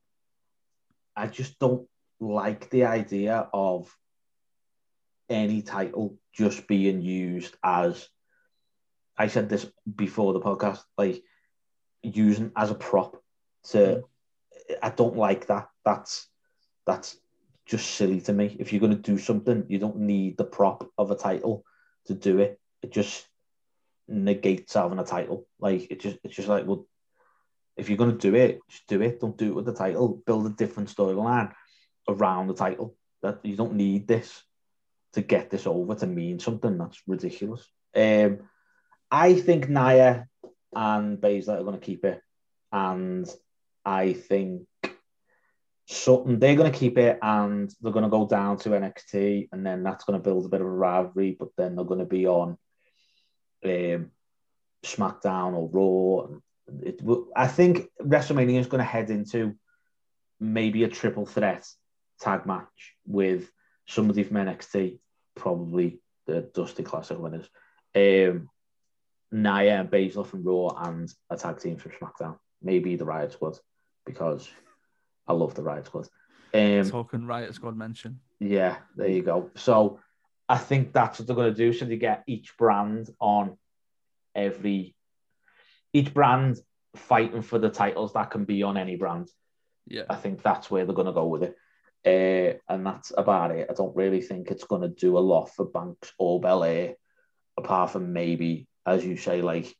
I just don't like the idea of any title just being used as. I said this before the podcast, like using as a prop to. I don't like that. That's that's just silly to me. If you're going to do something, you don't need the prop of a title to do it. It just negates having a title. Like it just it's just like well, if you're going to do it, just do it. Don't do it with the title. Build a different storyline around the title. That you don't need this to get this over to mean something. That's ridiculous. Um, I think Nia and Baszler are going to keep it, and I think Sutton, they're going to keep it and they're going to go down to NXT, and then that's going to build a bit of a rivalry. But then they're going to be on um, SmackDown or Raw. It, I think WrestleMania is going to head into maybe a triple threat tag match with somebody from NXT, probably the Dusty Classic winners, um, Nia and Baszler from Raw, and a tag team from SmackDown. Maybe the Riot Squad, because I love the Riot Squad. Um, talking Riot Squad mention. yeah, there you go. So I think that's what they're going to do. So they get each brand on every, each brand fighting for the titles that can be on any brand. Yeah, I think that's where they're going to go with it. Uh, and that's about it. I don't really think it's going to do a lot for Banks or Belair, apart from maybe, as you say, like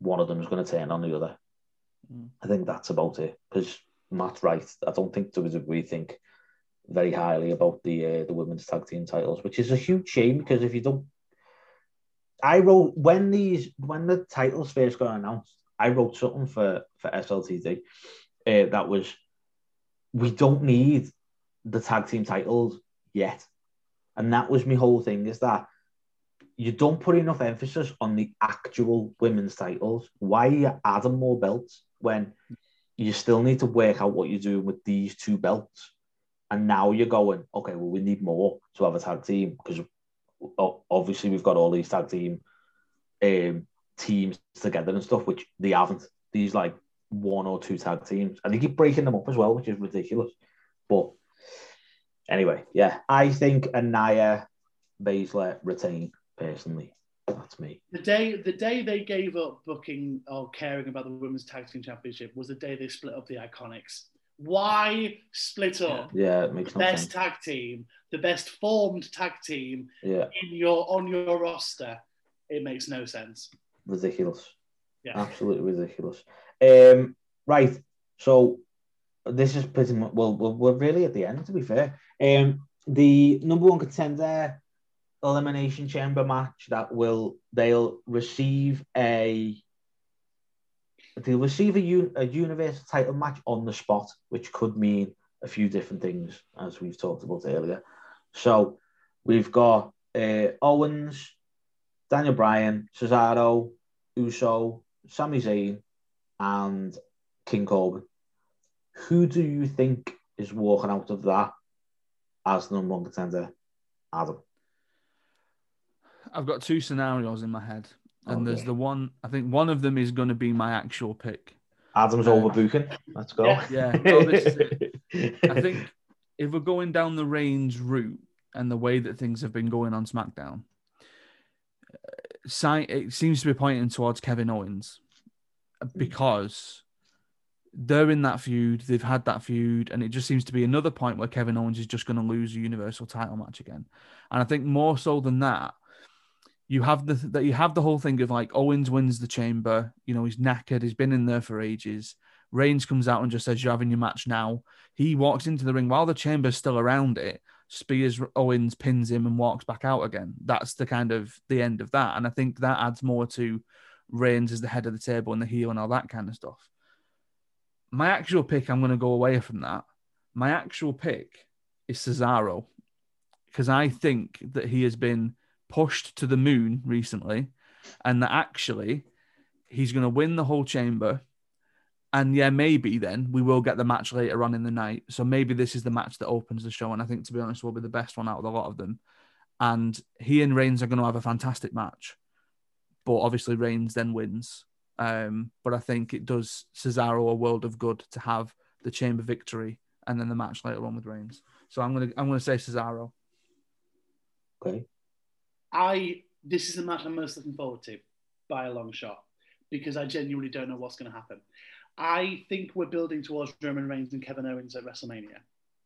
one of them is going to turn on the other. Mm. I think that's about it. Because Matt's right. I don't think WWE think very highly about the uh, the women's tag team titles, which is a huge shame because if you don't, I wrote when these when the titles first got announced, I wrote something for for SLTD uh, that was we don't need the tag team titles yet, and that was my whole thing is that you don't put enough emphasis on the actual women's titles. Why are you adding more belts when you still need to work out what you're doing with these two belts? And now you're going, okay, well, we need more to have a tag team because obviously we've got all these tag team um, teams together and stuff, which they haven't. These like one or two tag teams, and they keep breaking them up as well, which is ridiculous. But anyway, yeah, I think Anaya Baszler retain personally. That's me. The day the day they gave up booking or caring about the women's tag team championship was the day they split up the Iconics. Why split up Yeah, it makes the no best sense. tag team, the best formed tag team Yeah, in your on your roster? It makes no sense. ridiculous. Yeah. Absolutely ridiculous. Um, right. So this is pretty much well, we're, we're really at the end. To be fair, um, the number one contender elimination chamber match that will they'll receive a they'll receive a, un, a universal title match on the spot, which could mean a few different things as we've talked about earlier. So we've got uh, Owens, Daniel Bryan, Cesaro, Uso, Sami Zayn, and King Corbin. Who do you think is walking out of that as the number one contender? Adam. I've got two scenarios in my head, and Okay. there's the one. I think one of them is going to be my actual pick. Adam's Uh, overbooking. Let's go. Yeah. Yeah, no, this is it. I <laughs> think if we're going down the Reigns route and the way that things have been going on SmackDown, uh, it seems to be pointing towards Kevin Owens because they're in that feud. They've had that feud, and it just seems to be another point where Kevin Owens is just going to lose a Universal Title match again. And I think more so than that, you have the that you have the whole thing of like Owens wins the Chamber. You know he's knackered. He's been in there for ages. Reigns comes out and just says, You're having your match now. He walks into the ring while the chamber's still around it. Spears Owens pins him and walks back out again. That's the kind of the end of that. And I think that adds more to Reigns as the head of the table and the heel and all that kind of stuff. My actual pick, I'm going to go away from that. My actual pick is Cesaro because I think that he has been pushed to the moon recently and that actually he's going to win the whole chamber and yeah, maybe then we will get the match later on in the night. So maybe this is the match that opens the show. And I think, to be honest, will be the best one out of a lot of them. And he and Reigns are going to have a fantastic match. But obviously, Reigns then wins. Um, but I think it does Cesaro a world of good to have the chamber victory and then the match later on with Reigns. So I'm gonna I'm gonna say Cesaro. Okay. I this is the match I'm most looking forward to by a long shot because I genuinely don't know what's going to happen. I think we're building towards Roman Reigns and Kevin Owens at WrestleMania,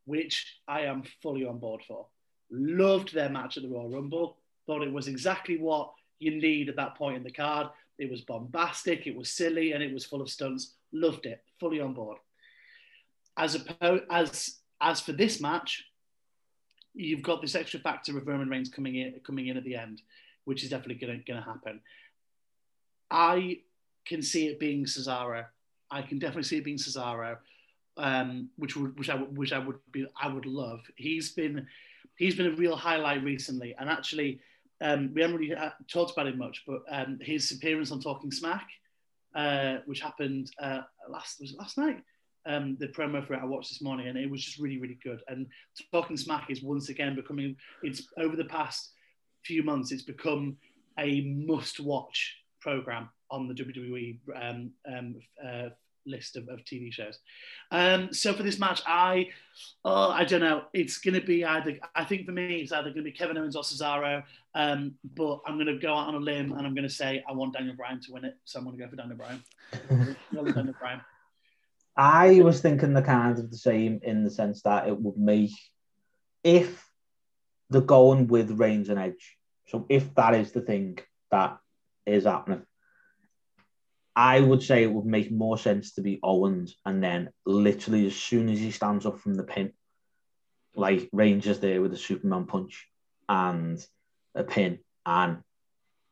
which I am fully on board for. Loved their match at the Royal Rumble. Thought it was exactly what you need at that point in the card. It was bombastic, it was silly, and it was full of stunts. Loved it. Fully on board. As opposed as as for this match, you've got this extra factor of Roman Reigns coming in coming in at the end, which is definitely going to happen. I can see it being Cesaro. I can definitely see it being Cesaro, um, which would which I would which I would be I would love. He's been he's been a real highlight recently, and actually um, we haven't really uh, talked about it much, but um, his appearance on Talking Smack, uh, which happened uh, last was last night. Um, the promo for it I watched this morning, and it was just really, really good. And Talking Smack is once again becoming. It's over the past few months, it's become a must-watch program on the WWE um, um, uh, list of, of TV shows. Um, so for this match, I, oh, I don't know. It's going to be either. I think for me, it's either going to be Kevin Owens or Cesaro. Um, but I'm going to go out on a limb and I'm going to say I want Daniel Bryan to win it. So I'm going to go for Daniel Bryan. <laughs> Daniel Bryan. I was thinking the kind of the same in the sense that it would make if they're going with Reigns and Edge. So if that is the thing that is happening, I would say it would make more sense to be Owens and then literally as soon as he stands up from the pin, like Reigns is there with a Superman punch and a pin and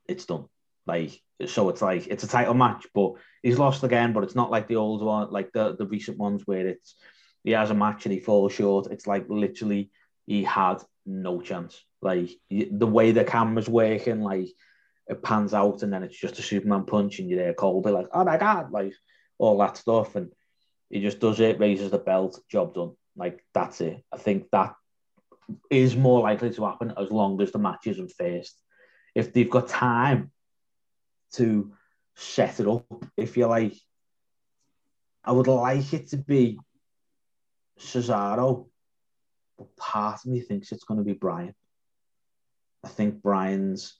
it's done. Like so it's like it's a title match, but he's lost again, but it's not like the old one, like the, the recent ones where it's he has a match and he falls short. It's like literally he had no chance. Like the way the camera's working, like it pans out and then it's just a Superman punch and you're there Colby like, oh my god, like all that stuff. And he just does it, raises the belt, job done. Like that's it. I think that is more likely to happen as long as the match isn't first. If they've got time to set it up, if you like, I would like it to be Cesaro, but part of me thinks it's going to be Bryan. I think Bryan's,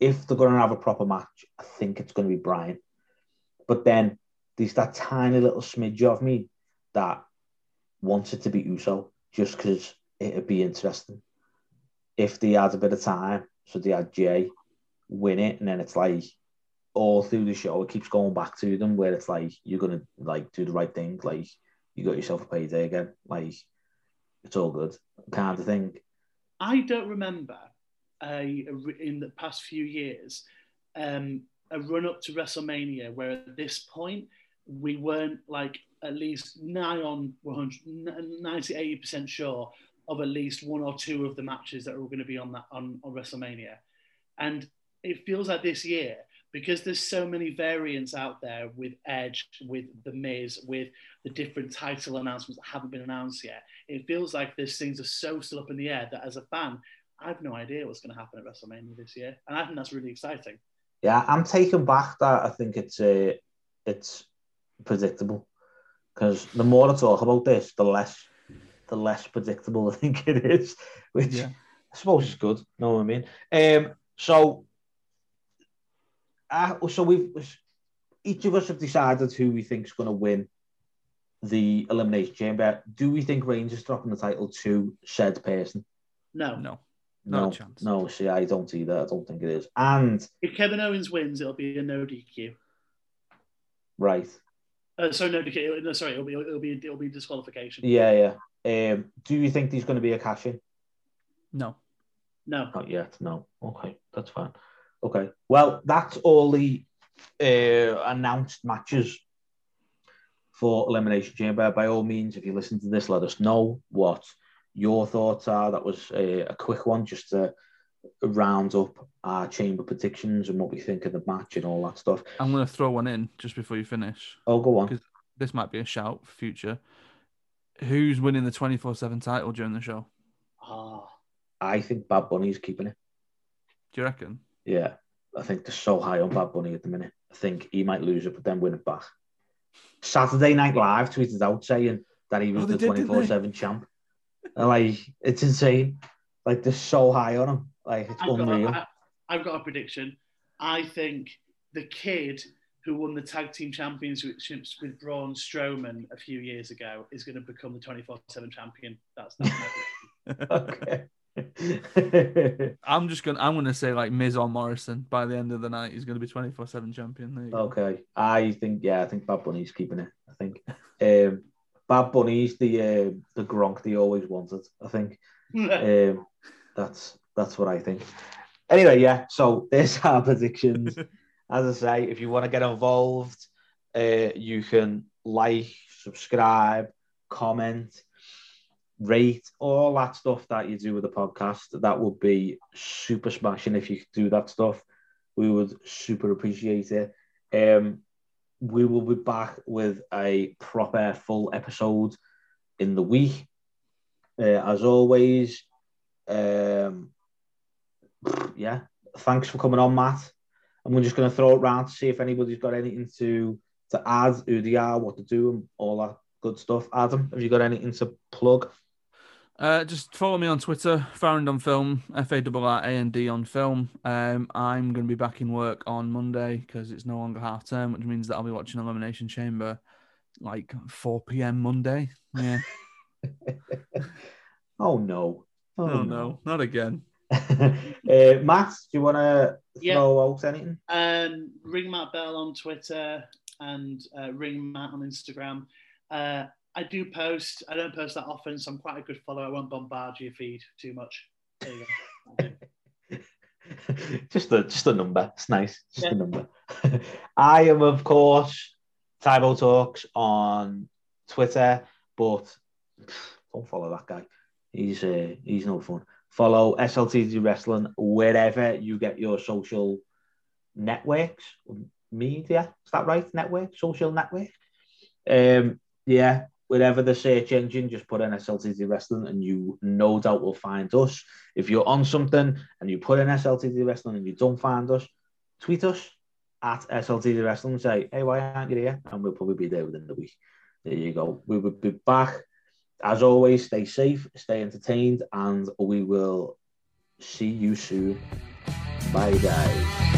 if they're going to have a proper match, I think it's going to be Bryan. But then there's that tiny little smidge of me that wants it to be Uso just because it'd be interesting. If they had a bit of time, so they had Jey win it, and then it's like all through the show, it keeps going back to them where it's like you're gonna like do the right thing, like you got yourself a payday again, like it's all good, kind of thing. I don't remember a, a in the past few years um, a run up to WrestleMania where at this point we weren't like at least nigh on 100, 90, 80% sure of at least one or two of the matches that were going to be on that on, on WrestleMania. And it feels like this year, because there's so many variants out there with Edge, with The Miz, with the different title announcements that haven't been announced yet, it feels like these things are so still up in the air that as a fan, I have no idea what's going to happen at WrestleMania this year, and I think that's really exciting. Yeah, I'm taking back that. I think it's uh, it's predictable because the more I talk about this, the less the less predictable <laughs> I think it is, which Yeah. I suppose is good. Know what I mean? Um, so, uh, so we've each of us have decided who we think is going to win the elimination chamber. Do we think Reigns is dropping the title to said person? No, No. Not No, chance. no. See, I don't either. I don't think it is. And if Kevin Owens wins, it'll be a no DQ. right, Uh, sorry, no DQ. No, sorry, it'll be it'll be it'll be disqualification. yeah, yeah. Um, do you think there's going to be a cash in? No. No, Not yet. No. Okay, that's fine. Okay. Well, that's all the uh, announced matches for Elimination Chamber. By all means, if you listen to this, let us know what your thoughts are. That was a, a quick one, just to round up our chamber predictions and what we think of the match and all that stuff. I'm going to throw one in just before you finish. Oh, go on. Because- This might be a shout for future. Who's winning the 24 7 title during the show? ah, I think Bad Bunny's keeping it. Do you reckon? Yeah, I think they're so high on Bad Bunny at the minute. I think he might lose it, but then win it back. Saturday Night Live tweeted out saying that he was Oh, the did, didn't they? 24 7 champ. And, like, it's insane. Like, they're so high on him. Like, it's I've got, unreal. I, I've got a prediction. I think the kid who won the tag team championships with Braun Strowman a few years ago is going to become the 24 7 champion. That's, that's my prediction. okay. <laughs> I'm just gonna I'm gonna say like Miz or Morrison by the end of the night he's gonna be 24 7 champion. There you go. okay. I think, yeah, I think Bad Bunny's keeping it. I think. Um, Bad Bunny's the uh, the Gronk they always wanted, I think. Um, that's that's what I think. Anyway, yeah. So there's <laughs> our predictions. <laughs> As I say, if you want to get involved, uh, you can like, subscribe, comment, rate, all that stuff that you do with the podcast. That would be super smashing if you could do that stuff. We would super appreciate it. Um, we will be back with a proper full episode in the week. Uh, as always, um, yeah, thanks for coming on, Matt. And we're just going to throw it round to see if anybody's got anything to to add, who they are, what to do, and all that good stuff. Adam, have you got anything to plug? Uh, just follow me on Twitter, Farrand on Film, F A R R A N D on Film. Um, I'm going to be back in work on Monday because it's no longer half term, which means that I'll be watching Elimination Chamber like 4 p.m. Monday. Yeah. <laughs> Oh no! Oh, no, not again. <laughs> uh, Matt, do you want to Yeah. throw out anything? Um, ring Matt Bell on Twitter and uh, ring Matt on Instagram. Uh, I do post. I don't post that often, so I'm quite a good follower. I won't bombard your feed too much. There you go. <laughs> just a just a number. It's nice. Just Yeah. a number. <laughs> I am, of course, Tybo Talks on Twitter, but don't follow that guy. He's uh, he's no fun. Follow SLTG Wrestling wherever you get your social networks, media. Is that right? Network, social network. Um, yeah, wherever the search engine, just put in SLTG Wrestling, and you no doubt will find us. If you're on something and you put in SLTD Wrestling and you don't find us, tweet us at SLTD Wrestling and say, hey, why aren't you here? And we'll probably be there within the week. There you go. We will be back. As always, stay safe, stay entertained, and we will see you soon. Bye, guys.